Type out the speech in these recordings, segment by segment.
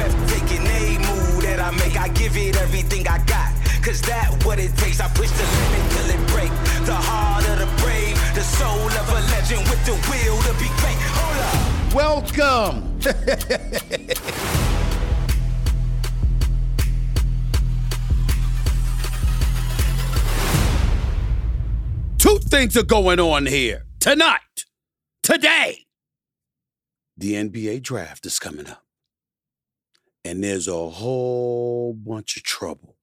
Breathtaking, a move that I make. I give it everything I got. Cause that what it takes. I push the limit till it break. The heart of the brave, the soul of a legend with the will to be great. Hold up. Welcome. Two things are going on here tonight, today. The NBA draft is coming up. And there's a whole bunch of trouble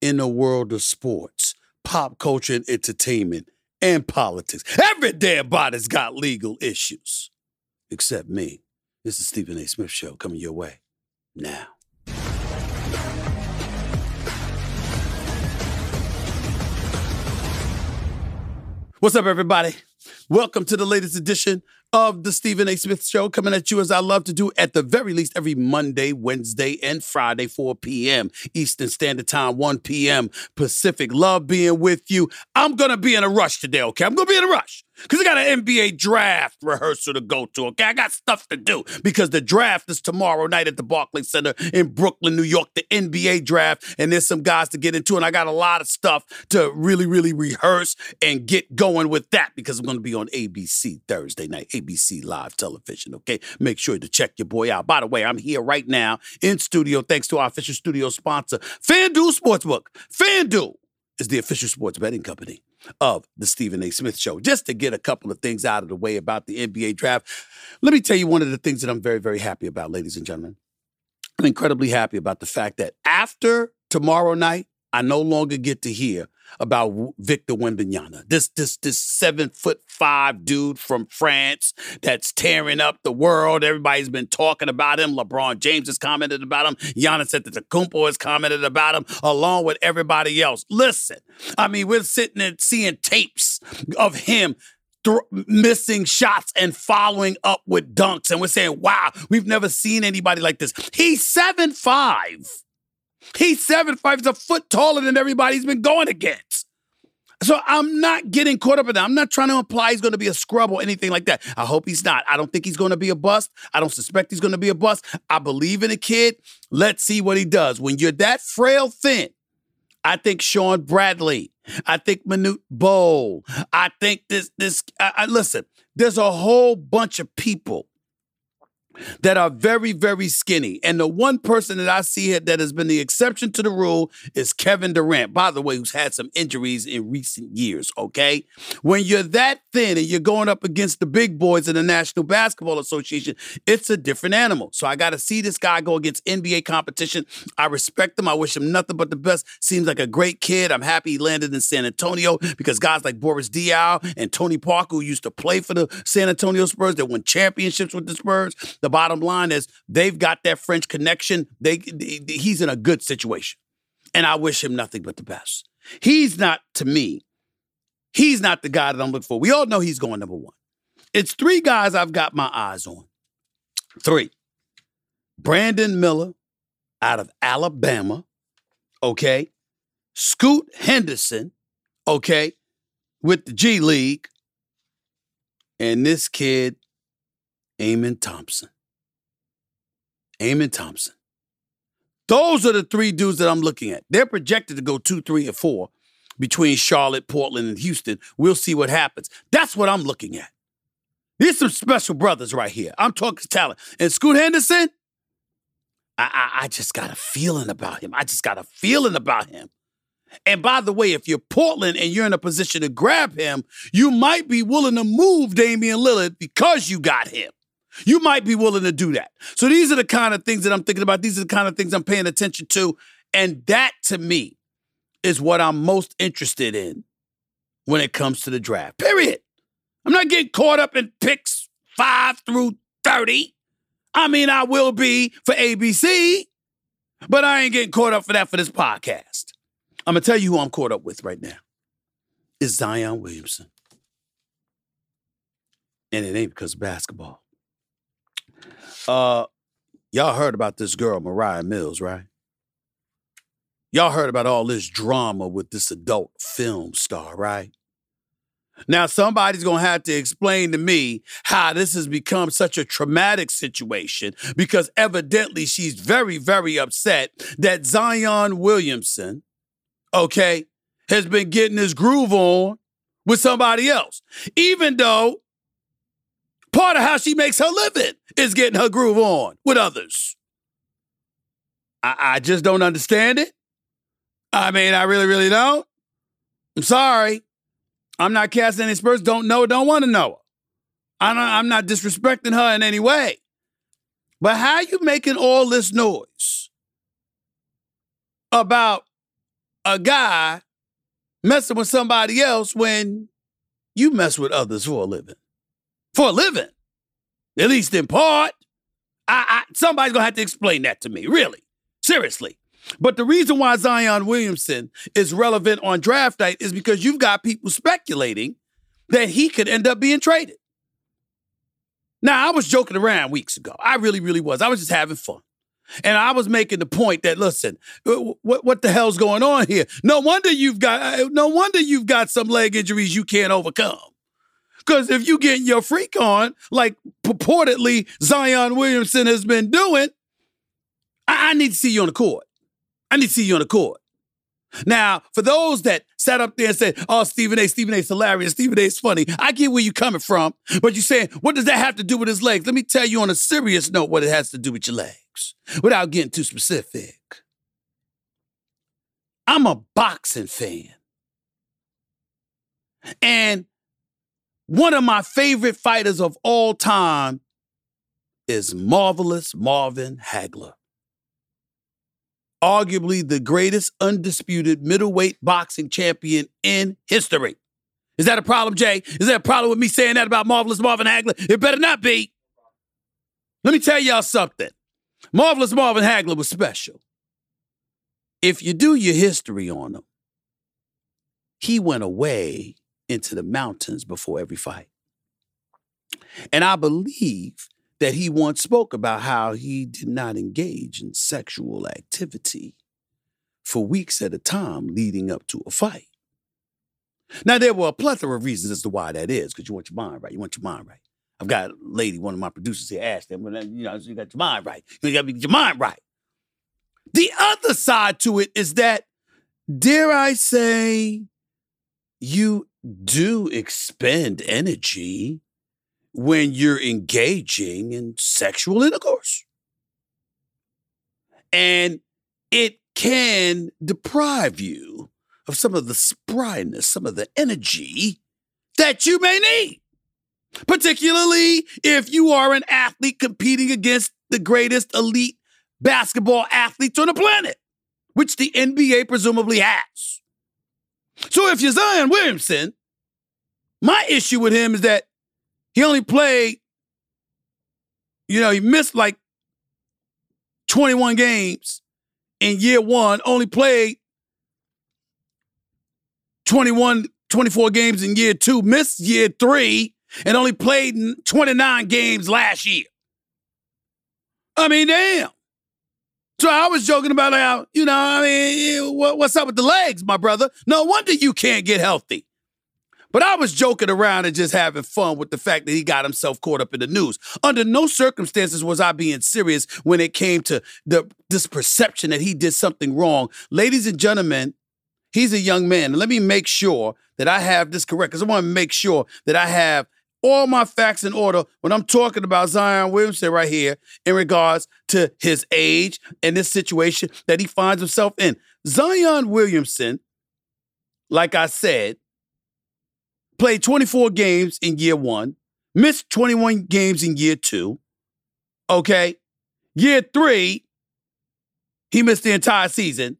in the world of sports, pop culture and entertainment, and politics. Every damn body's got legal issues. Except me. This is Stephen A. Smith Show coming your way now. What's up, everybody? Welcome to the latest edition of the Stephen A. Smith Show, coming at you as I love to do at the very least every Monday, Wednesday, and Friday, 4 p.m. Eastern Standard Time, 1 p.m. Pacific. Love being with you. I'm going to be in a rush today, okay? I'm going to be in a rush. Because I got an NBA draft rehearsal to go to, okay? I got stuff to do because the draft is tomorrow night at the Barclays Center in Brooklyn, New York, the NBA draft. And there's some guys to get into, and I got a lot of stuff to really, really rehearse and get going with that because I'm going to be on ABC Thursday night, ABC Live Television, okay? Make sure to check your boy out. By the way, I'm here right now in studio thanks to our official studio sponsor, FanDuel Sportsbook. FanDuel is the official sports betting company of the Stephen A. Smith Show. Just to get a couple of things out of the way about the NBA draft, let me tell you one of the things that I'm very, very happy about, ladies and gentlemen. I'm incredibly happy about the fact that after tomorrow night, I no longer get to hear about Victor Wembanyama. This this this seven foot five dude from France that's tearing up the world. Everybody's been talking about him. LeBron James has commented about him. Giannis Antetokounmpo has commented about him, along with everybody else. Listen, I mean, we're sitting and seeing tapes of him missing shots and following up with dunks. And we're saying, wow, we've never seen anybody like this. He's seven five. He's seven five. He's a foot taller than everybody he's been going against. So I'm not getting caught up in that. I'm not trying to imply he's going to be a scrub or anything like that. I hope he's not. I don't think he's going to be a bust. I don't suspect he's going to be a bust. I believe in a kid. Let's see what he does. When you're that frail thin, I think Shawn Bradley. I think Manute Bol. I think this this. I, I, listen. There's a whole bunch of people that are very, very skinny. And the one person that I see that has been the exception to the rule is Kevin Durant, by the way, who's had some injuries in recent years, okay? When you're that thin and you're going up against the big boys in the National Basketball Association, it's a different animal. So I got to see this guy go against NBA competition. I respect him. I wish him nothing but the best. Seems like a great kid. I'm happy he landed in San Antonio because guys like Boris Diaw and Tony Parker, who used to play for the San Antonio Spurs, that won championships with the Spurs, the bottom line is they've got that French connection. They, he's in a good situation. And I wish him nothing but the best. He's not, to me, he's not the guy that I'm looking for. We all know he's going number one. It's three guys I've got my eyes on. Three. Brandon Miller out of Alabama, okay? Scoot Henderson, okay, with the G League. And this kid, Amen Thompson. Amen Thompson. Those are the three dudes that I'm looking at. They're projected to go two, three, and four between Charlotte, Portland, and Houston. We'll see what happens. That's what I'm looking at. These some special brothers right here. I'm talking talent. And Scoot Henderson, I, I, I just got a feeling about him. I just got a feeling about him. And by the way, if you're Portland and you're in a position to grab him, you might be willing to move Damian Lillard because you got him. You might be willing to do that. So these are the kind of things that I'm thinking about. These are the kind of things I'm paying attention to. And that to me is what I'm most interested in when it comes to the draft. Period. I'm not getting caught up in picks five through 30. I mean, I will be for ABC, but I ain't getting caught up for that for this podcast. I'm gonna tell you who I'm caught up with right now. It's Zion Williamson. And it ain't because of basketball. Uh y'all heard about this girl, Mariah Mills, right? Y'all heard about all this drama with this adult film star, right? Now, somebody's going to have to explain to me how this has become such a traumatic situation because evidently she's very, very upset that Zion Williamson, okay, has been getting his groove on with somebody else. Even though part of how she makes her living is getting her groove on with others. I, I just don't understand it. I mean, I really, really don't. I'm sorry. I'm not casting any spurs. Don't know, don't want to know. I'm not, I'm not disrespecting her in any way. But how you making all this noise about a guy messing with somebody else when you mess with others for a living? For a living, at least in part. I, I somebody's gonna have to explain that to me. Really, seriously. But the reason why Zion Williamson is relevant on draft night is because you've got people speculating that he could end up being traded. Now, I was joking around weeks ago. I really, really was. I was just having fun. And I was making the point that listen, what what the hell's going on here? No wonder you've got uh, no wonder you've got some leg injuries you can't overcome. Because if you get your freak on, like purportedly Zion Williamson has been doing, I, I need to see you on the court. I need to see you on the court. Now, for those that sat up there and said, oh, Stephen A., Stephen A.'s hilarious, Stephen A.'s funny, I get where you're coming from, but you're saying, what does that have to do with his legs? Let me tell you on a serious note what it has to do with your legs, without getting too specific. I'm a boxing fan. And one of my favorite fighters of all time is Marvelous Marvin Hagler arguably the greatest undisputed middleweight boxing champion in history. Is that a problem, Jay? Is that a problem with me saying that about Marvelous Marvin Hagler? It better not be. Let me tell y'all something. Marvelous Marvin Hagler was special. If you do your history on him, he went away into the mountains before every fight. And I believe that he once spoke about how he did not engage in sexual activity for weeks at a time leading up to a fight. Now, there were a plethora of reasons as to why that is, because you want your mind right. You want your mind right. I've got a lady, one of my producers here, asked them, well, you know, you got your mind right. You got to get your mind right. The other side to it is that, dare I say, you do expend energy when you're engaging in sexual intercourse. And it can deprive you of some of the spryness, some of the energy that you may need. Particularly if you are an athlete competing against the greatest elite basketball athletes on the planet, which the NBA presumably has. So if you're Zion Williamson, my issue with him is that he only played, you know, he missed like 21 games in year one, only played 21, 24 games in year two, missed year three, and only played 29 games last year. I mean, damn. So I was joking about how, you know, I mean, what's up with the legs, my brother? No wonder you can't get healthy. But I was joking around and just having fun with the fact that he got himself caught up in the news. Under no circumstances was I being serious when it came to the this perception that he did something wrong. Ladies and gentlemen, he's a young man. Let me make sure that I have this correct because I want to make sure that I have all my facts in order when I'm talking about Zion Williamson right here in regards to his age and this situation that he finds himself in. Zion Williamson, like I said, played 24 games in year one, missed 21 games in year two. Okay. Year three, he missed the entire season.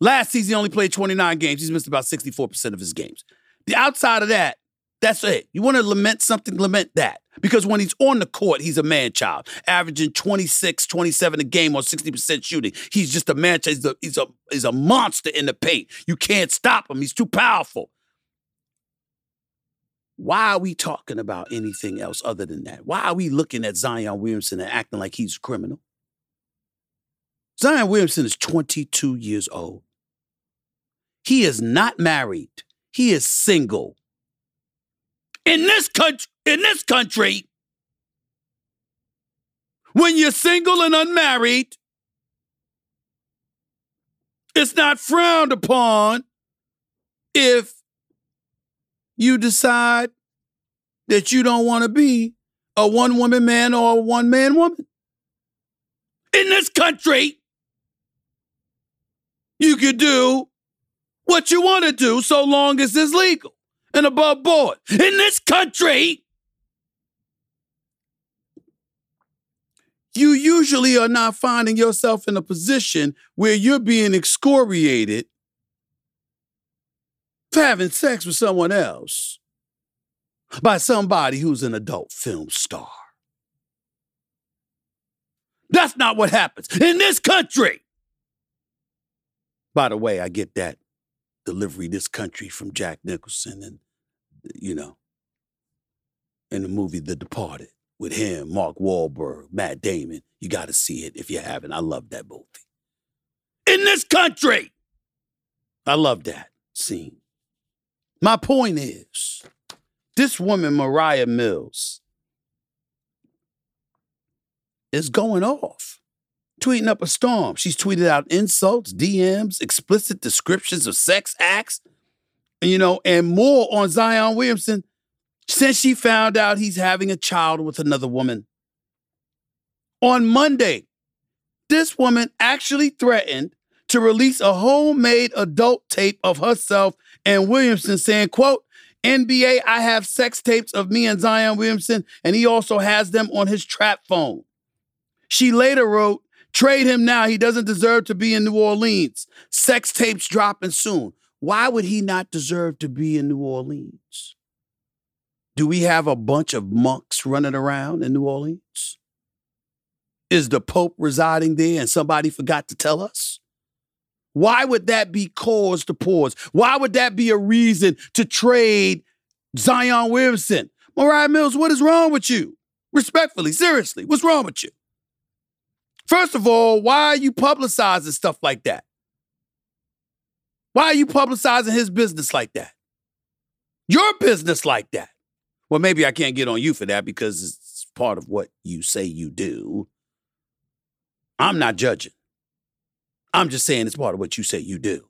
Last season, he only played 29 games. He's missed about 64% of his games. The outside of that, that's it. You want to lament something, lament that. Because when he's on the court, he's a man child, averaging 26, 27 a game on 60% shooting. He's just a man child. He's a, he's a, he's a monster in the paint. You can't stop him. He's too powerful. Why are we talking about anything else other than that? Why are we looking at Zion Williamson and acting like he's a criminal? Zion Williamson is 22 years old. He is not married. He is single. In this country, in this country, when you're single and unmarried, it's not frowned upon if you decide that you don't want to be a one woman man or a one man woman. In this country, you can do what you want to do so long as it's legal and above board. In this country, you usually are not finding yourself in a position where you're being excoriated for having sex with someone else by somebody who's an adult film star. That's not what happens in this country. By the way, I get that delivery this country from Jack Nicholson and you know in the movie The Departed with him, Mark Wahlberg, Matt Damon. You got to see it if you haven't. I love that movie. In this country, I love that scene. My point is, this woman, Mariah Mills, is going off, tweeting up a storm. She's tweeted out insults, DMs, explicit descriptions of sex acts, you know, and more on Zion Williamson since she found out he's having a child with another woman. On Monday, this woman actually threatened to release a homemade adult tape of herself and Williamson saying, quote, NBA, I have sex tapes of me and Zion Williamson, and he also has them on his trap phone. She later wrote, Trade him now. He doesn't deserve to be in New Orleans. Sex tapes dropping soon. Why would he not deserve to be in New Orleans? Do we have a bunch of monks running around in New Orleans? Is the Pope residing there and somebody forgot to tell us? Why would that be cause to pause? Why would that be a reason to trade Zion Williamson? Mariah Mills, what is wrong with you? Respectfully, seriously, what's wrong with you? First of all, why are you publicizing stuff like that? Why are you publicizing his business like that? Your business like that? Well, maybe I can't get on you for that because it's part of what you say you do. I'm not judging. I'm just saying it's part of what you say you do.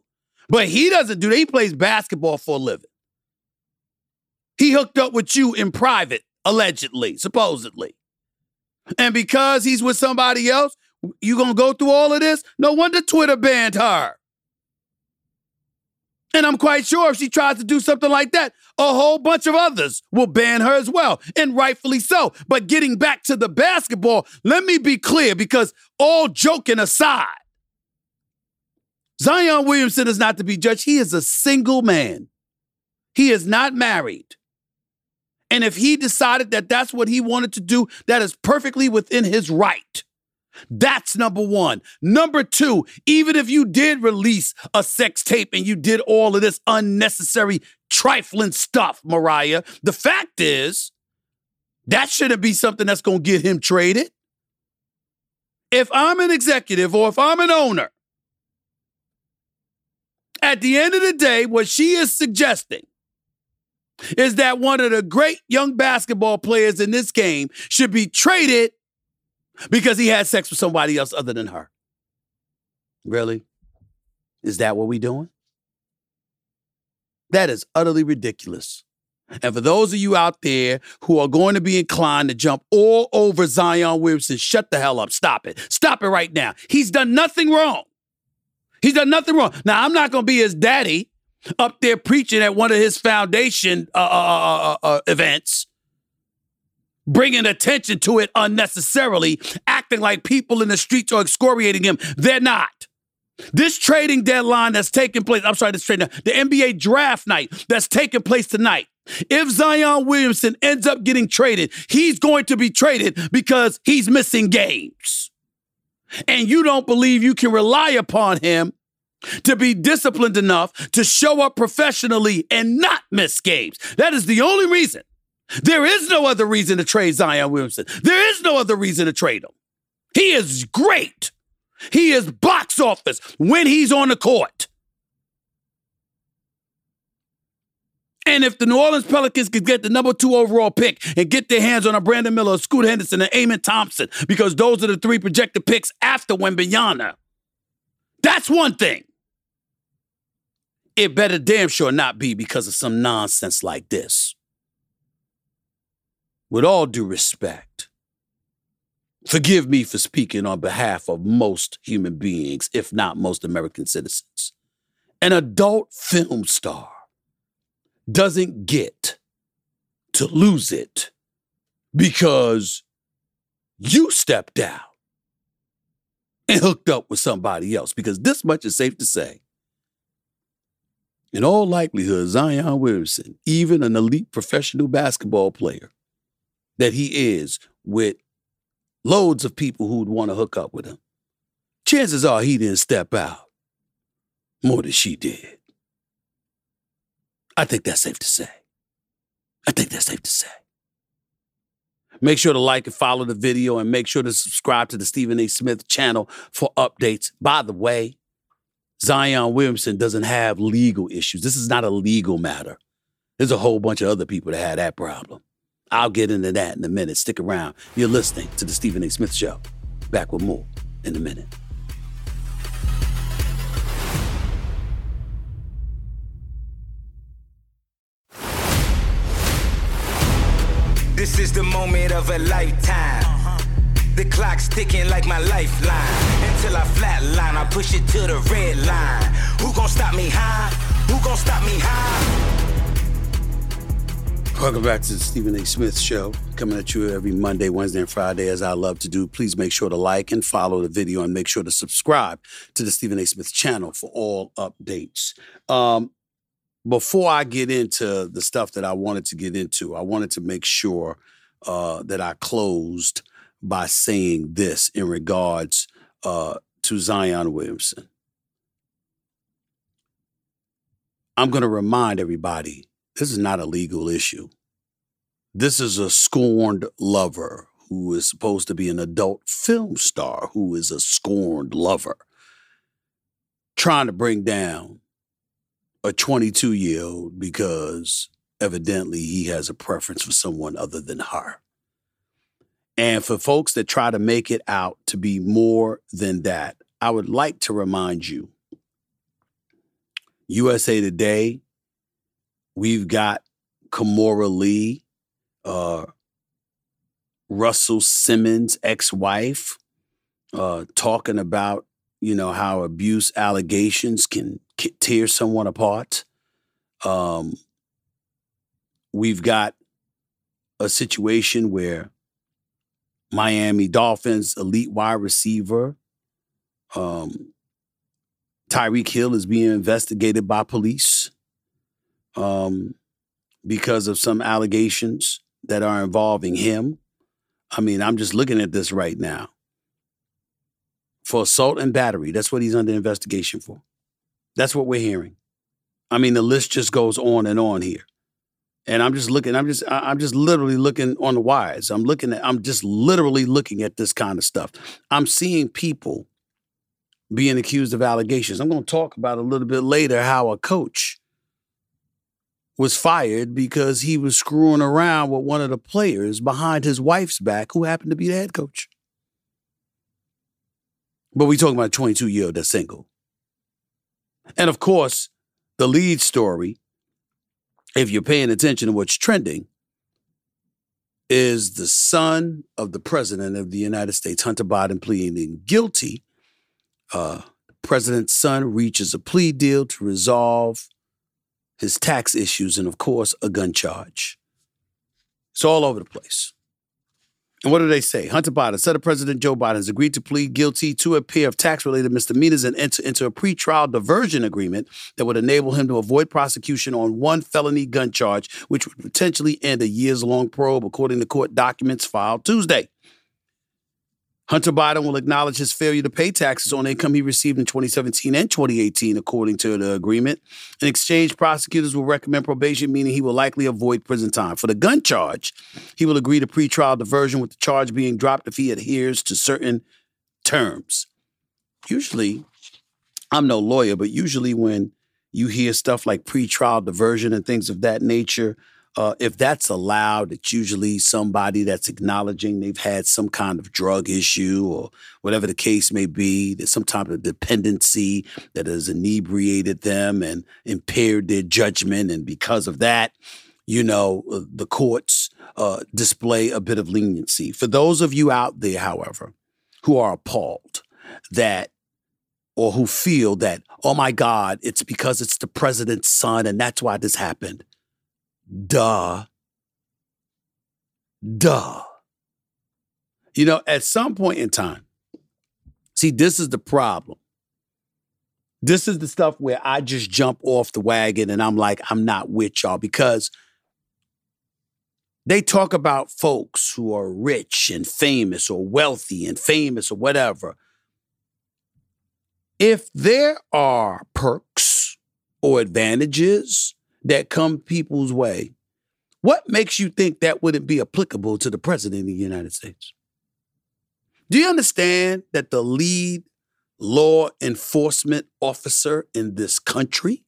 But he doesn't do that. He plays basketball for a living. He hooked up with you in private, allegedly, supposedly. And because he's with somebody else, you gonna go through all of this? No wonder Twitter banned her. And I'm quite sure if she tries to do something like that, a whole bunch of others will ban her as well, and rightfully so. But getting back to the basketball, let me be clear because all joking aside, Zion Williamson is not to be judged. He is a single man, he is not married. And if he decided that that's what he wanted to do, that is perfectly within his right. That's number one. Number two, even if you did release a sex tape and you did all of this unnecessary, trifling stuff, Mariah, the fact is, that shouldn't be something that's going to get him traded. If I'm an executive or if I'm an owner, at the end of the day, what she is suggesting is that one of the great young basketball players in this game should be traded because he had sex with somebody else other than her. Really? Is that what we doing? That is utterly ridiculous. And for those of you out there who are going to be inclined to jump all over Zion Williamson, shut the hell up. Stop it. Stop it right now. He's done nothing wrong. He's done nothing wrong. Now, I'm not going to be his daddy up there preaching at one of his foundation uh, uh, uh, uh events bringing attention to it unnecessarily, acting like people in the streets are excoriating him. They're not. This trading deadline that's taking place, I'm sorry, this trading, the NBA draft night that's taking place tonight. If Zion Williamson ends up getting traded, he's going to be traded because he's missing games. And you don't believe you can rely upon him to be disciplined enough to show up professionally and not miss games. That is the only reason. There is no other reason to trade Zion Williamson. There is no other reason to trade him. He is great. He is box office when he's on the court. And if the New Orleans Pelicans could get the number two overall pick and get their hands on a Brandon Miller, a Scoot Henderson, and Amen Thompson, because those are the three projected picks after Wembanyama, that's one thing. It better damn sure not be because of some nonsense like this. With all due respect, forgive me for speaking on behalf of most human beings, if not most American citizens. An adult film star doesn't get to lose it because you stepped out and hooked up with somebody else. Because this much is safe to say. In all likelihood, Zion Williamson, even an elite professional basketball player that he is with loads of people who would want to hook up with him, chances are he didn't step out more than she did. I think that's safe to say. I think that's safe to say. Make sure to like and follow the video and make sure to subscribe to the Stephen A. Smith channel for updates. By the way, Zion Williamson doesn't have legal issues. This is not a legal matter. There's a whole bunch of other people that had that problem. I'll get into that in a minute. Stick around. You're listening to the Stephen A. Smith Show. Back with more in a minute. This is the moment of a lifetime. The clock's ticking like my lifeline. Until I flatline, I push it to the red line. Who gon' stop me high? Who gon' stop me high? Welcome back to the Stephen A. Smith Show, coming at you every Monday, Wednesday, and Friday, as I love to do. Please make sure to like and follow the video, and make sure to subscribe to the Stephen A. Smith channel for all updates. Um, before I get into the stuff that I wanted to get into, I wanted to make sure uh, that I closed by saying this in regards uh, to Zion Williamson. I'm going to remind everybody this is not a legal issue. This is a scorned lover who is supposed to be an adult film star who is a scorned lover trying to bring down a 22 year old because evidently he has a preference for someone other than her. And for folks that try to make it out to be more than that, I would like to remind you USA Today, we've got Kimora Lee, uh, Russell Simmons' ex wife, uh, talking about, you know, how abuse allegations can tear someone apart. Um, we've got a situation where Miami Dolphins elite wide receiver um, Tyreek Hill is being investigated by police um, because of some allegations that are involving him. I mean, I'm just looking at this right now. For assault and battery, that's what he's under investigation for. That's what we're hearing. I mean, the list just goes on and on here. And I'm just looking, I'm just, I'm just literally looking on the wires. I'm looking at, I'm just literally looking at this kind of stuff. I'm seeing people being accused of allegations. I'm going to talk about a little bit later how a coach was fired because he was screwing around with one of the players behind his wife's back who happened to be the head coach. But we talking about a 22 year old that's single. And of course, the lead story, if you're paying attention to what's trending, is the son of the president of the United States, Hunter Biden, pleading guilty. Uh, president's son reaches a plea deal to resolve his tax issues and, of course, a gun charge. It's all over the place. And what do they say? Hunter Biden, Senate President Joe Biden has agreed to plead guilty to a pair of tax related misdemeanors and enter into a pretrial diversion agreement that would enable him to avoid prosecution on one felony gun charge, which would potentially end a years long probe, according to court documents filed Tuesday. Hunter Biden will acknowledge his failure to pay taxes on income he received in 2017 and 2018, according to the agreement. In exchange, prosecutors will recommend probation, meaning he will likely avoid prison time. For the gun charge, he will agree to pretrial diversion with the charge being dropped if he adheres to certain terms. Usually, I'm no lawyer, but usually when you hear stuff like pretrial diversion and things of that nature, uh, if that's allowed, it's usually somebody that's acknowledging they've had some kind of drug issue or whatever the case may be. There's some type of dependency that has inebriated them and impaired their judgment. And because of that, you know, uh, the courts uh, display a bit of leniency. For those of you out there, however, who are appalled that or who feel that, oh my God, it's because it's the president's son and that's why this happened. Duh. Duh. You know, at some point in time, see, this is the problem. This is the stuff where I just jump off the wagon and I'm like, I'm not with y'all because they talk about folks who are rich and famous or wealthy and famous or whatever. If there are perks or advantages that come people's way, what makes you think that wouldn't be applicable to the president of the United States? Do you understand that the lead law enforcement officer in this country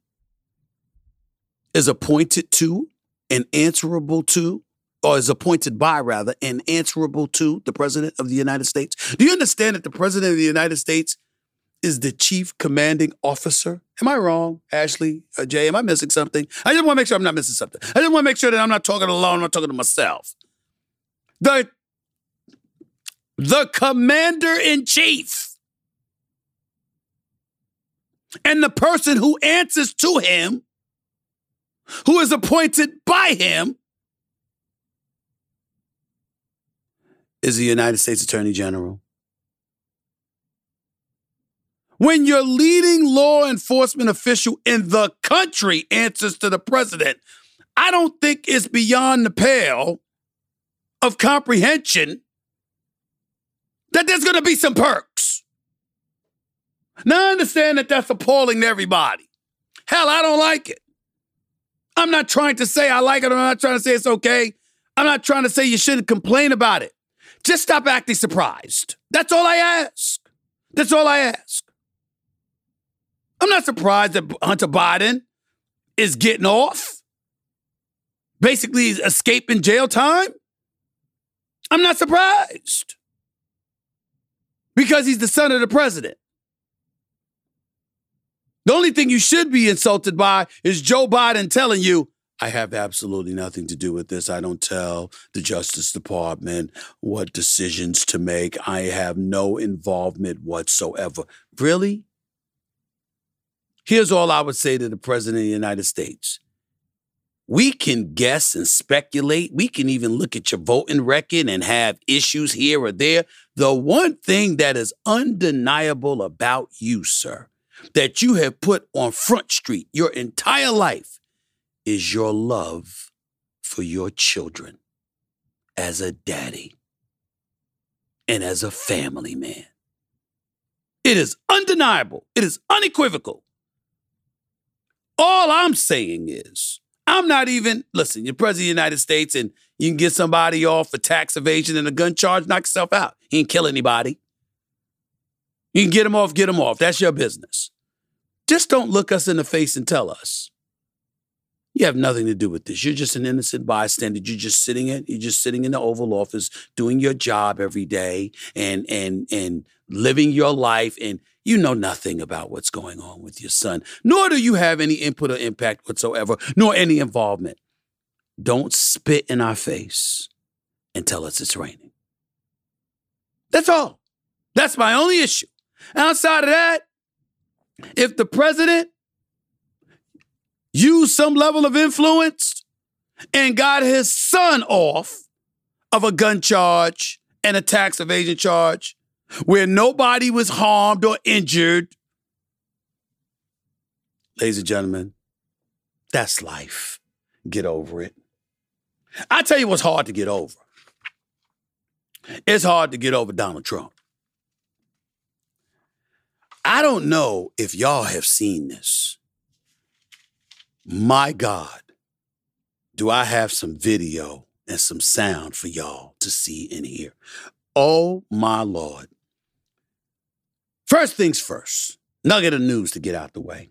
is appointed to and answerable to, or is appointed by rather, and answerable to the president of the United States? Do you understand that the president of the United States is the chief commanding officer. Am I wrong, Ashley, uh, Jay? Am I missing something? I just want to make sure I'm not missing something. I just want to make sure that I'm not talking alone. I'm not talking to myself. The the commander in chief and the person who answers to him, who is appointed by him, is the United States Attorney General. When your leading law enforcement official in the country answers to the president, I don't think it's beyond the pale of comprehension that there's going to be some perks. Now, I understand that that's appalling to everybody. Hell, I don't like it. I'm not trying to say I like it, I'm not trying to say it's okay. I'm not trying to say you shouldn't complain about it. Just stop acting surprised. That's all I ask. That's all I ask. I'm not surprised that Hunter Biden is getting off, basically escaping jail time. I'm not surprised because he's the son of the president. The only thing you should be insulted by is Joe Biden telling you, I have absolutely nothing to do with this. I don't tell the Justice Department what decisions to make. I have no involvement whatsoever. Really? Here's all I would say to the President of the United States. We can guess and speculate. We can even look at your voting record and have issues here or there. The one thing that is undeniable about you, sir, that you have put on Front Street your entire life is your love for your children as a daddy and as a family man. It is undeniable. It is unequivocal all I'm saying is, I'm not even, listen, you're president of the United States and you can get somebody off for tax evasion and a gun charge, knock yourself out. He ain't kill anybody. You can get him off, get him off. That's your business. Just don't look us in the face and tell us. You have nothing to do with this. You're just an innocent bystander. You're just sitting in, you're just sitting in the Oval Office doing your job every day and and and living your life and you know nothing about what's going on with your son, nor do you have any input or impact whatsoever, nor any involvement. Don't spit in our face and tell us it's raining. That's all. That's my only issue. Outside of that, if the president used some level of influence and got his son off of a gun charge and a tax evasion charge where nobody was harmed or injured. Ladies and gentlemen, that's life. Get over it. I tell you what's hard to get over. It's hard to get over Donald Trump. I don't know if y'all have seen this. My God, do I have some video and some sound for y'all to see and hear? Oh, my Lord. First things first, nugget of news to get out the way.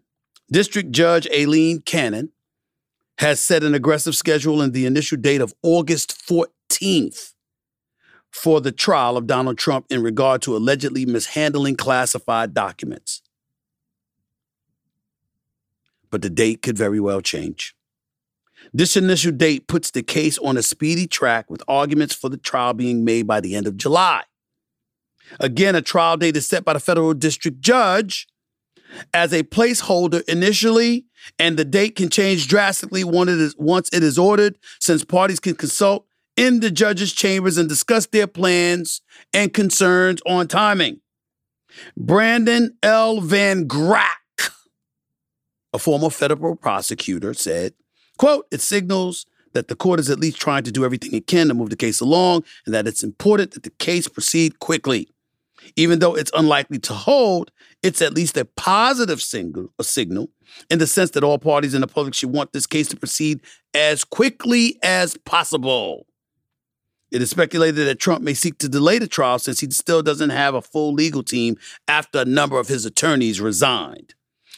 District Judge Aileen Cannon has set an aggressive schedule and the initial date of August 14th for the trial of Donald Trump in regard to allegedly mishandling classified documents. But the date could very well change. This initial date puts the case on a speedy track with arguments for the trial being made by the end of July. Again, a trial date is set by the federal district judge as a placeholder initially, and the date can change drastically once it is ordered, since parties can consult in the judge's chambers and discuss their plans and concerns on timing. Brandon L. Van Grack, a former federal prosecutor, said, quote, it signals that the court is at least trying to do everything it can to move the case along and that it's important that the case proceed quickly. Even though it's unlikely to hold, it's at least a positive signal, a signal in the sense that all parties in the public should want this case to proceed as quickly as possible. It is speculated that Trump may seek to delay the trial since he still doesn't have a full legal team after a number of his attorneys resigned.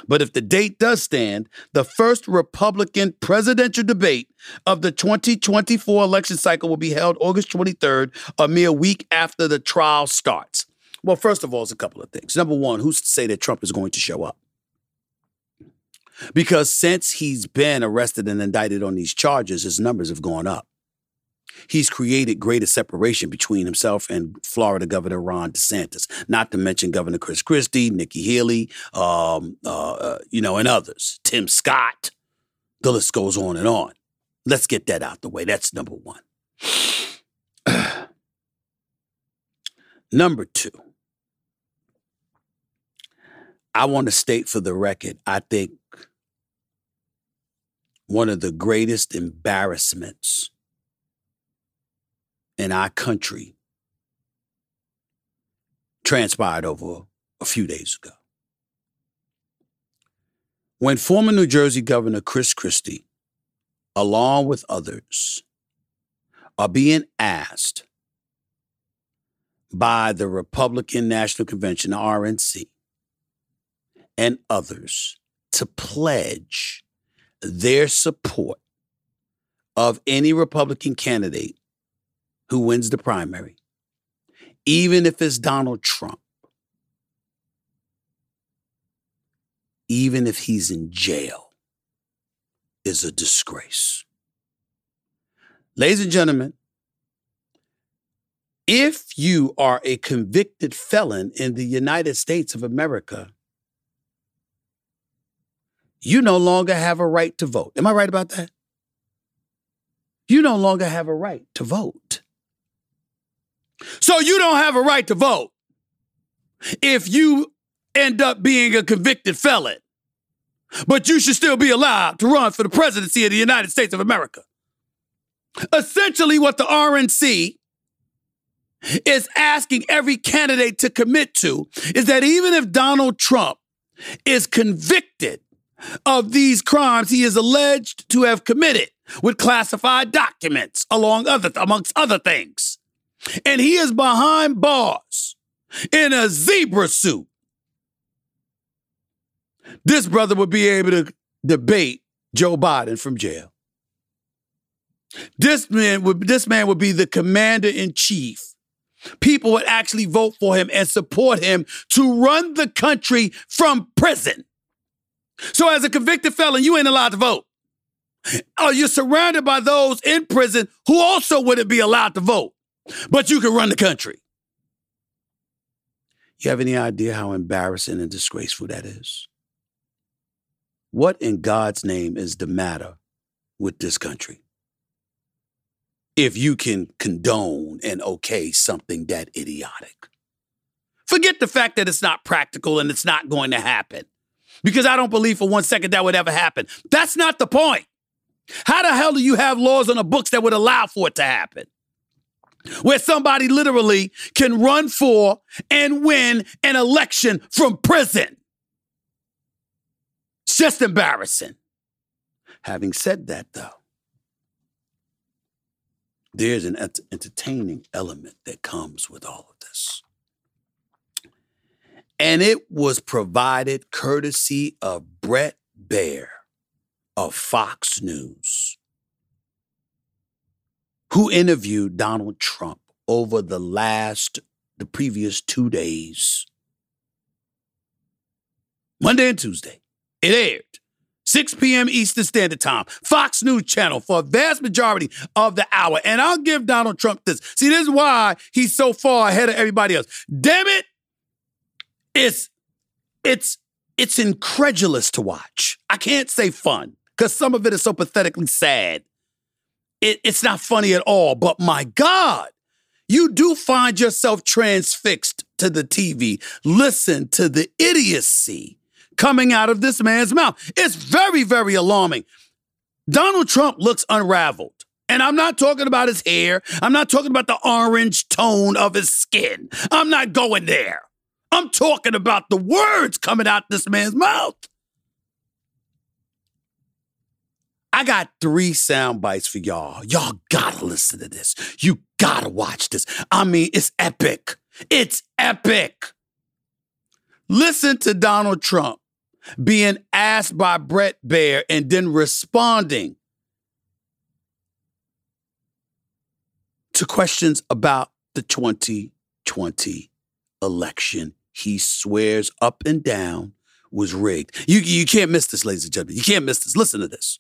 But if the date does stand, the first Republican presidential debate of the 2024 election cycle will be held August 23rd, a mere week after the trial starts. Well, first of all, it's a couple of things. Number one, who's to say that Trump is going to show up? Because since he's been arrested and indicted on these charges, his numbers have gone up he's created greater separation between himself and Florida Governor Ron DeSantis, not to mention Governor Chris Christie, Nikki Haley, um, uh, uh, you know, and others, Tim Scott. The list goes on and on. Let's get that out the way. That's number one. number two, I want to state for the record, I think one of the greatest embarrassments in our country transpired over a few days ago. When former New Jersey Governor Chris Christie, along with others, are being asked by the Republican National Convention, the RNC, and others to pledge their support of any Republican candidate who wins the primary, even if it's Donald Trump, even if he's in jail, is a disgrace. Ladies and gentlemen, if you are a convicted felon in the United States of America, you no longer have a right to vote. Am I right about that? You no longer have a right to vote. So you don't have a right to vote if you end up being a convicted felon. But you should still be allowed to run for the presidency of the United States of America. Essentially, what the RNC is asking every candidate to commit to is that even if Donald Trump is convicted of these crimes he is alleged to have committed with classified documents, along other, amongst other things, and he is behind bars in a zebra suit, this brother would be able to debate Joe Biden from jail. This man would this man would be the commander in chief. People would actually vote for him and support him to run the country from prison. So as a convicted felon, you ain't allowed to vote. Oh, you're surrounded by those in prison who also wouldn't be allowed to vote but you can run the country. You have any idea how embarrassing and disgraceful that is? What in God's name is the matter with this country? if you can condone and okay something that idiotic. Forget the fact that it's not practical and it's not going to happen. Because I don't believe for one second that would ever happen. That's not the point. How the hell do you have laws on the books that would allow for it to happen? Where somebody literally can run for and win an election from prison. It's just embarrassing. Having said that, though, there's an ent- entertaining element that comes with all of. And it was provided courtesy of Bret Baier of Fox News, who interviewed Donald Trump over the last, the previous two days, Monday and Tuesday. It aired. 6 p.m. Eastern Standard Time, Fox News Channel for a vast majority of the hour. And I'll give Donald Trump this. See, this is why he's so far ahead of everybody else. Damn it, it's it's it's incredulous to watch. I can't say fun because some of it is so pathetically sad. It, it's not funny at all. But my God, you do find yourself transfixed to the TV. Listen to the idiocy coming out of this man's mouth. It's very, very alarming. Donald Trump looks unraveled. And I'm not talking about his hair. I'm not talking about the orange tone of his skin. I'm not going there. I'm talking about the words coming out this man's mouth. I got three sound bites for y'all. Y'all gotta listen to this. You gotta watch this. I mean, it's epic. It's epic. Listen to Donald Trump being asked by Bret Baier and then responding to questions about the 2020 election. He swears up and down was rigged. You, you can't miss this, ladies and gentlemen. You can't miss this. Listen to this.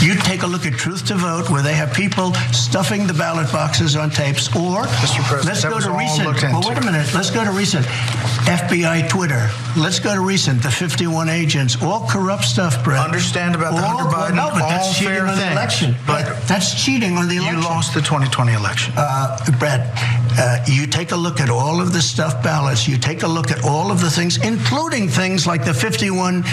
You take a look at True the Vote, where they have people stuffing the ballot boxes on tapes, or Mr. President, let's go to recent. Well, wait a minute. Let's go to recent. FBI Twitter. Let's go to recent. The 51 agents, all corrupt stuff, Bret. Understand about the all, Hunter Biden, No, but that's cheating fair on the election. But that's cheating on the election. You lost the 2020 election. Uh, Bret, uh, you take a look at all of the stuff ballots. You take a look at all of the things, including things like the 51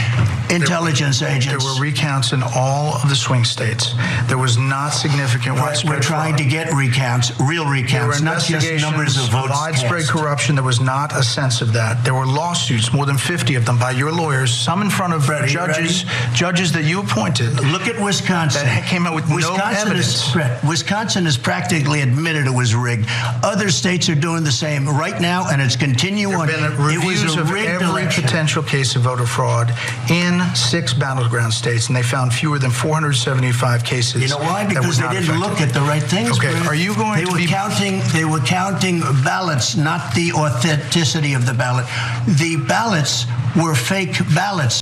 intelligence There agents. There were recounts in all of the swing states. There was not significant We're- widespread We're trying fraud. to get recounts, real recounts, not just numbers of votes. widespread cast. corruption. There was not a sense of that. There were lawsuits, more than 50 of them, by your lawyers, some in front of Bret, are you judges, judges that you appointed. Look at Wisconsin. That came out with no Wisconsin evidence. Is, Wisconsin has practically admitted it was rigged. Other states are doing the same right now, and it's continuing. There have been it was a of rigged every election. potential case of voter fraud in six battleground states, and they found fewer than 475 cases. You know why? Because they didn't look at the right things. Okay, Bret. are you going they to were be- counting? They were counting ballots, not the authenticity of the ballot. The ballots were fake ballots.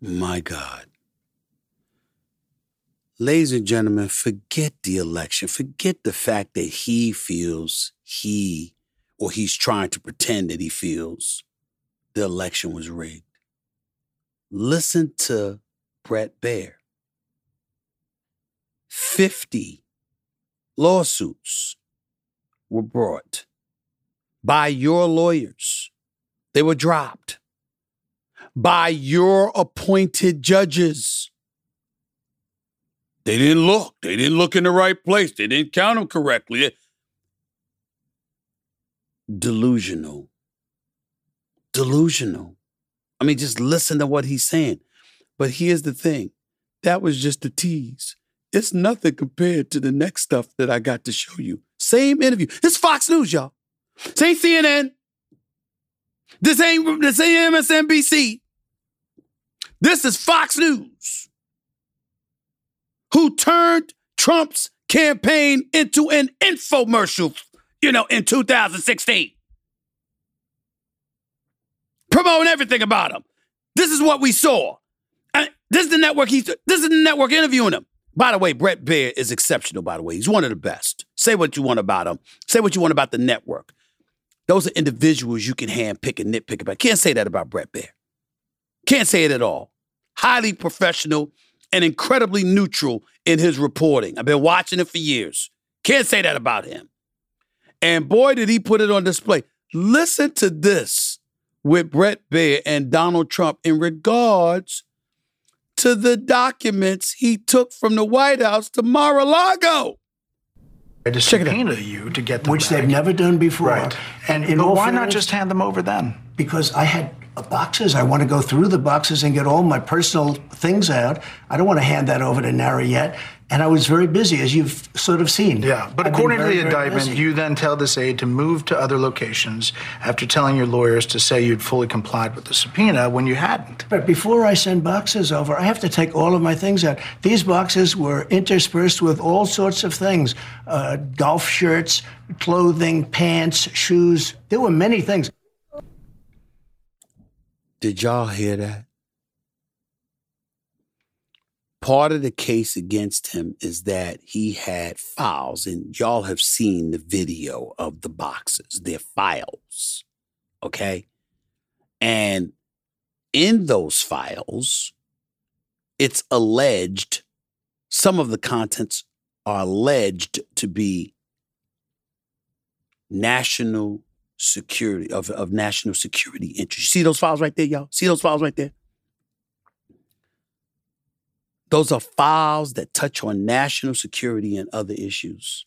My God. Ladies and gentlemen, forget the election. Forget the fact that he feels he, or he's trying to pretend that he feels the election was rigged. Listen to Bret Baier. 50 lawsuits were brought by your lawyers. They were dropped by your appointed judges. They didn't look. They didn't look in the right place. They didn't count them correctly. Delusional. Delusional. I mean, just listen to what he's saying. But here's the thing that was just a tease. It's nothing compared to the next stuff that I got to show you. Same interview. This Fox News, y'all. This ain't CNN. This ain't this ain't MSNBC. This is Fox News, who turned Trump's campaign into an infomercial, you know, in 2016. Promoting everything about him. This is what we saw. And this is the network he's this is the network interviewing him. By the way, Bret Baier is exceptional, by the way. He's one of the best. Say what you want about him. Say what you want about the network. Those are individuals you can handpick and nitpick about. Can't say that about Bret Baier. Can't say it at all. Highly professional, and incredibly neutral in his reporting. I've been watching it for years. Can't say that about him. And boy, did he put it on display. Listen to this with Bret Baier and Donald Trump in regards to the documents he took from the White House to Mar-a-Lago. to Check it out. you to get them which back. they've never done before. Right. And in but all why not just hand them over then? because I had uh, boxes. I want to go through the boxes and get all my personal things out. I don't want to hand that over to Nara yet. And I was very busy, as you've sort of seen. Yeah, but I've been according to the indictment, busy. you then tell this aide to move to other locations after telling your lawyers to say you'd fully complied with the subpoena when you hadn't. But before I send boxes over, I have to take all of my things out. These boxes were interspersed with all sorts of things uh, golf shirts, clothing, pants, shoes. There were many things. Did y'all hear that? Part of the case against him is that he had files, and y'all have seen the video of the boxes. They're files. Okay. And in those files, it's alleged, some of the contents are alleged to be national security of, of national security interest. See those files right there, y'all? See those files right there? Those are files that touch on national security and other issues.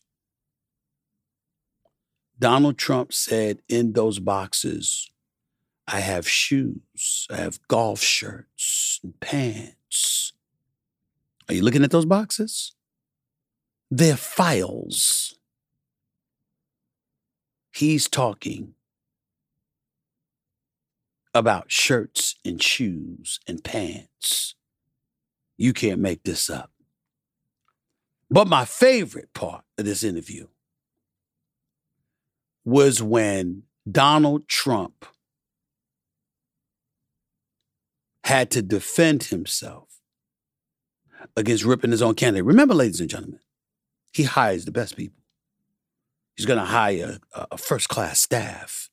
Donald Trump said in those boxes, I have shoes, I have golf shirts and pants. Are you looking at those boxes? They're files. He's talking about shirts and shoes and pants. You can't make this up. But my favorite part of this interview was when Donald Trump had to defend himself against ripping his own candidate. Remember, ladies and gentlemen, he hires the best people. He's going to hire a, a first class staff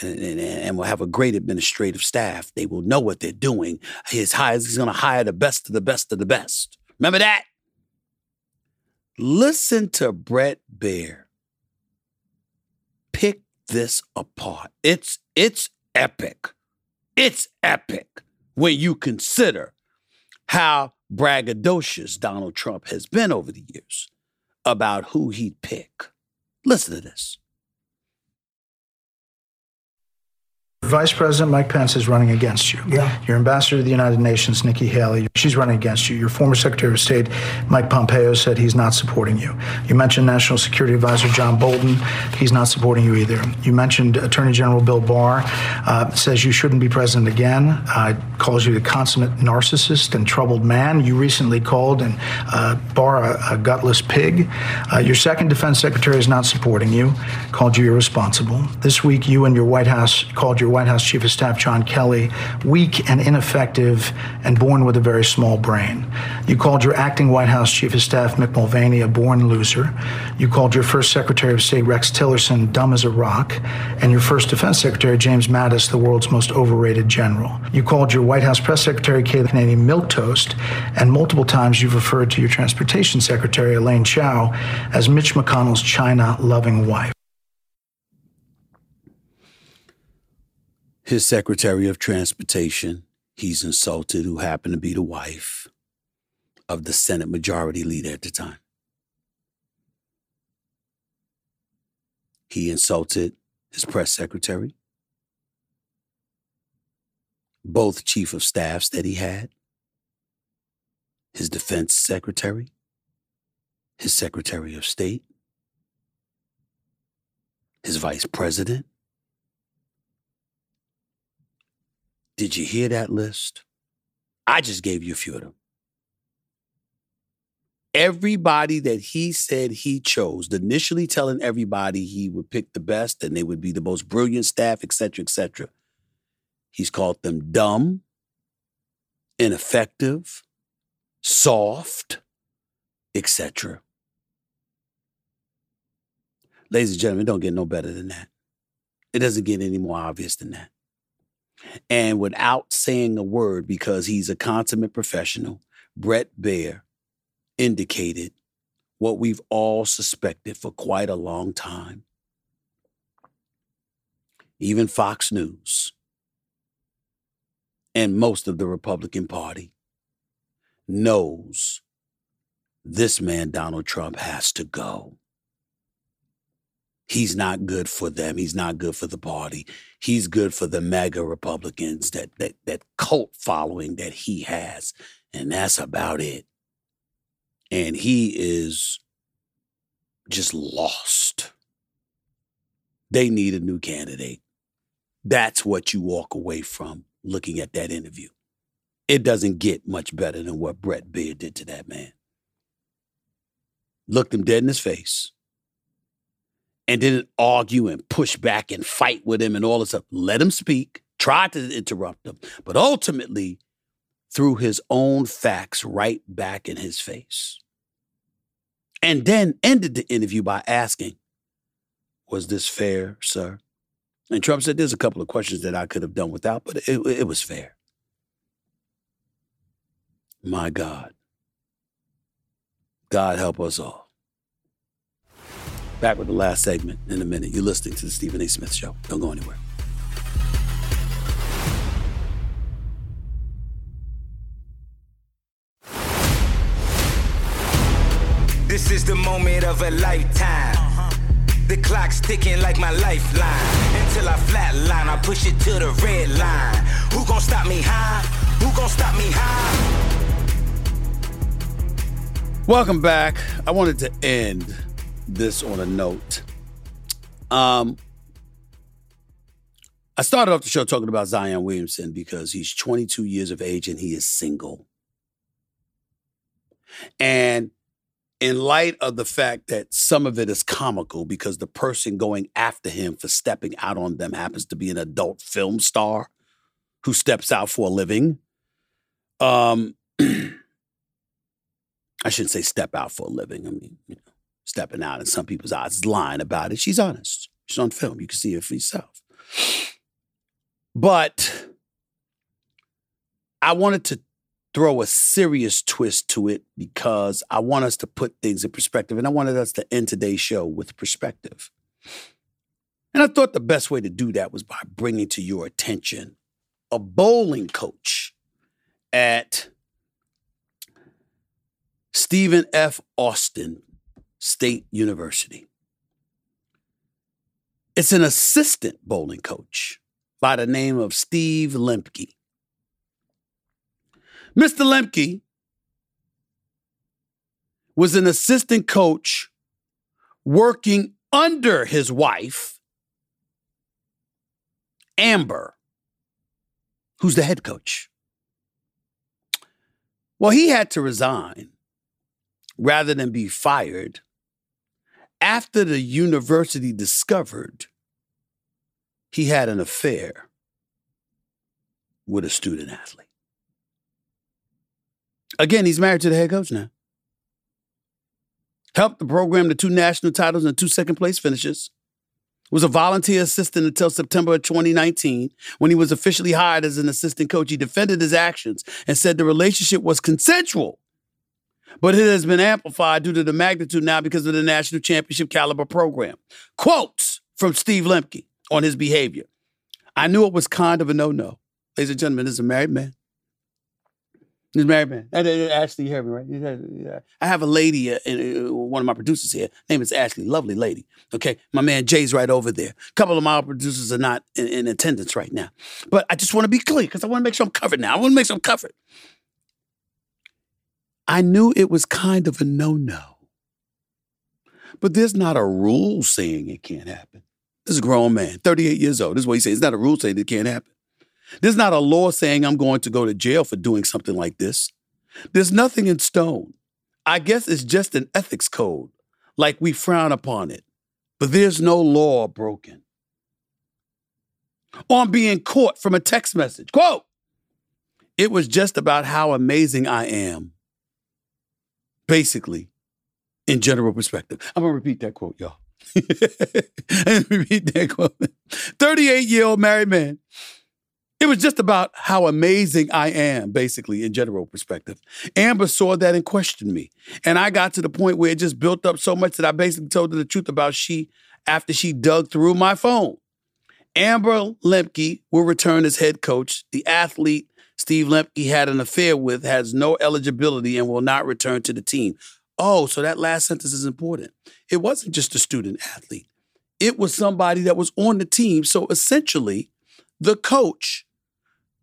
and, and, will have a great administrative staff. They will know what they're doing. His hires, he's going to hire the best of the best of the best. Remember that? Listen to Bret Baier pick this apart. It's it's epic. It's epic when you consider how braggadocious Donald Trump has been over the years about who he'd pick. Listen to this. Vice President Mike Pence is running against you. Yeah. Your ambassador to the United Nations, Nikki Haley, she's running against you. Your former Secretary of State, Mike Pompeo, said he's not supporting you. You mentioned National Security Advisor John Bolton. He's not supporting you either. You mentioned Attorney General Bill Barr, uh, says you shouldn't be president again, uh, calls you a consummate narcissist and troubled man. You recently called and uh, Barr a, a gutless pig. Uh, your second defense secretary is not supporting you, called you irresponsible. This week, you and your White House called your White House Chief of Staff John Kelly weak and ineffective and born with a very small brain. You called your acting White House Chief of Staff Mick Mulvaney a born loser. You called your first Secretary of State Rex Tillerson dumb as a rock, and your first Defense Secretary James Mattis the world's most overrated general. You called your White House Press Secretary Kayleigh McEnany milquetoast, and multiple times you've referred to your Transportation Secretary Elaine Chao as Mitch McConnell's China-loving wife. His Secretary of Transportation, he's insulted, who happened to be the wife of the Senate Majority Leader at the time. He insulted his press secretary, both chief of staffs that he had, his defense secretary, his secretary of state, his vice president. Did you hear that list? I just gave you a few of them. Everybody that he said he chose, initially telling everybody he would pick the best and they would be the most brilliant staff, et cetera, et cetera. He's called them dumb, ineffective, soft, etc. Ladies and gentlemen, don't get no better than that. It doesn't get any more obvious than that. And without saying a word, because he's a consummate professional, Bret Baier indicated what we've all suspected for quite a long time. Even Fox News and most of the Republican Party knows this man, Donald Trump, has to go. He's not good for them. He's not good for the party. He's good for the MAGA Republicans, that that that cult following that he has. And that's about it. And he is just lost. They need a new candidate. That's what you walk away from looking at that interview. It doesn't get much better than what Bret Baier did to that man. Looked him dead in his face and didn't argue and push back and fight with him and all this stuff. Let him speak, tried to interrupt him, but ultimately threw his own facts right back in his face. And then ended the interview by asking, Was this fair, sir? And Trump said, There's a couple of questions that I could have done without, but it, it was fair. My God. God help us all. Back with the last segment in a minute. You're listening to the Stephen A. Smith Show. Don't go anywhere. This is the moment of a lifetime. Uh-huh. The clock's ticking like my lifeline. Until I flatline, I push it to the red line. Who gon' stop me high? Who gon' stop me high? Welcome back. I wanted to end this on a note. Um, I started off the show talking about Zion Williamson because he's 22 years of age and he is single. And in light of the fact that some of it is comical because the person going after him for stepping out on them happens to be an adult film star who steps out for a living. Um, I shouldn't say step out for a living. I mean, you know, stepping out in some people's eyes is lying about it. She's honest. She's on film. You can see it for yourself. But I wanted to throw a serious twist to it because I want us to put things in perspective. And I wanted us to end today's show with perspective. And I thought the best way to do that was by bringing to your attention a bowling coach at Stephen F. Austin State University. It's an assistant bowling coach by the name of Steve Lemke. Mr. Lemke was an assistant coach working under his wife, Amber, who's the head coach. Well, he had to resign rather than be fired after the university discovered he had an affair with a student athlete. Again, he's married to the head coach now. Helped the program to two national titles and two second place finishes. Was a volunteer assistant until September of 2019 when he was officially hired as an assistant coach. He defended his actions and said the relationship was consensual but it has been amplified due to the magnitude now because of the national championship caliber program. Quotes from Steve Lemke on his behavior. I knew it was kind of a no-no. Ladies and gentlemen, this is a married man. A married man. Ashley, you hear me, right? I have a lady, uh, uh, one of my producers here. Name is Ashley, lovely lady. Okay, my man Jay's right over there. A couple of my producers are not in attendance right now, but I just want to be clear because I want to make sure I'm covered now. I want to make sure I'm covered. I knew it was kind of a no no. But there's not a rule saying it can't happen. This is a grown man, 38 years old. This is what he says. It's not a rule saying it can't happen. There's not a law saying I'm going to go to jail for doing something like this. There's nothing in stone. I guess it's just an ethics code, like we frown upon it. But there's no law broken. On being caught from a text message. Quote, it was just about how amazing I am basically, in general perspective. I'm gonna repeat that quote, y'all. repeat that quote. 38 year old married man It was just about how amazing I am, basically, in general perspective. Amber saw that and questioned me. And I got to the point where it just built up so much that I basically told her the truth about she after she dug through my phone. Amber Lemke will return as head coach. The athlete Steve Lemke had an affair with has no eligibility and will not return to the team. Oh, so that last sentence is important. It wasn't just a student athlete, it was somebody that was on the team. So essentially, the coach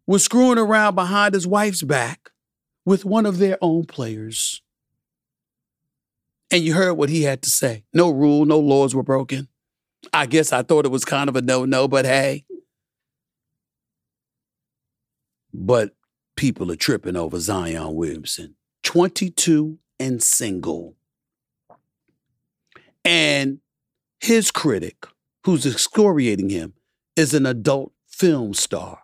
was screwing around behind his wife's back with one of their own players. And you heard what he had to say. No rule, no laws were broken. I guess I thought it was kind of a no no, but hey. But people are tripping over Zion Williamson. 22 and single. And his critic, who's excoriating him, is an adult film star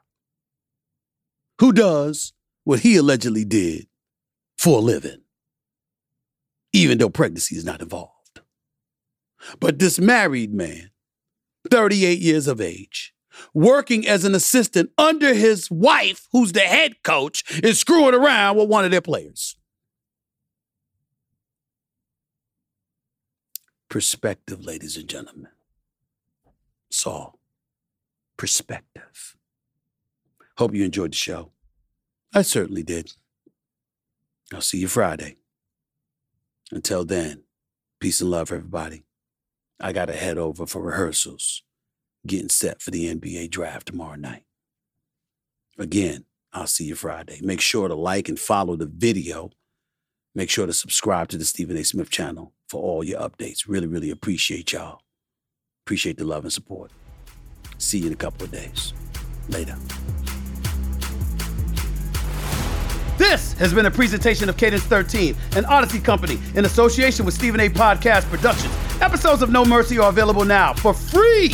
who does what he allegedly did for a living, even though pregnancy is not involved. But this married man, 38 years of age, working as an assistant under his wife, who's the head coach, is screwing around with one of their players. Perspective, ladies and gentlemen. Saul, perspective. Hope you enjoyed the show. I certainly did. I'll see you Friday. Until then, peace and love, everybody. I got to head over for rehearsals, getting set for the NBA draft tomorrow night. Again, I'll see you Friday. Make sure to like and follow the video. Make sure to subscribe to the Stephen A. Smith channel for all your updates. Really, really appreciate y'all. Appreciate the love and support. See you in a couple of days. Later. This has been a presentation of Cadence 13, an Odyssey company in association with Stephen A. Podcast Productions. Episodes of No Mercy are available now for free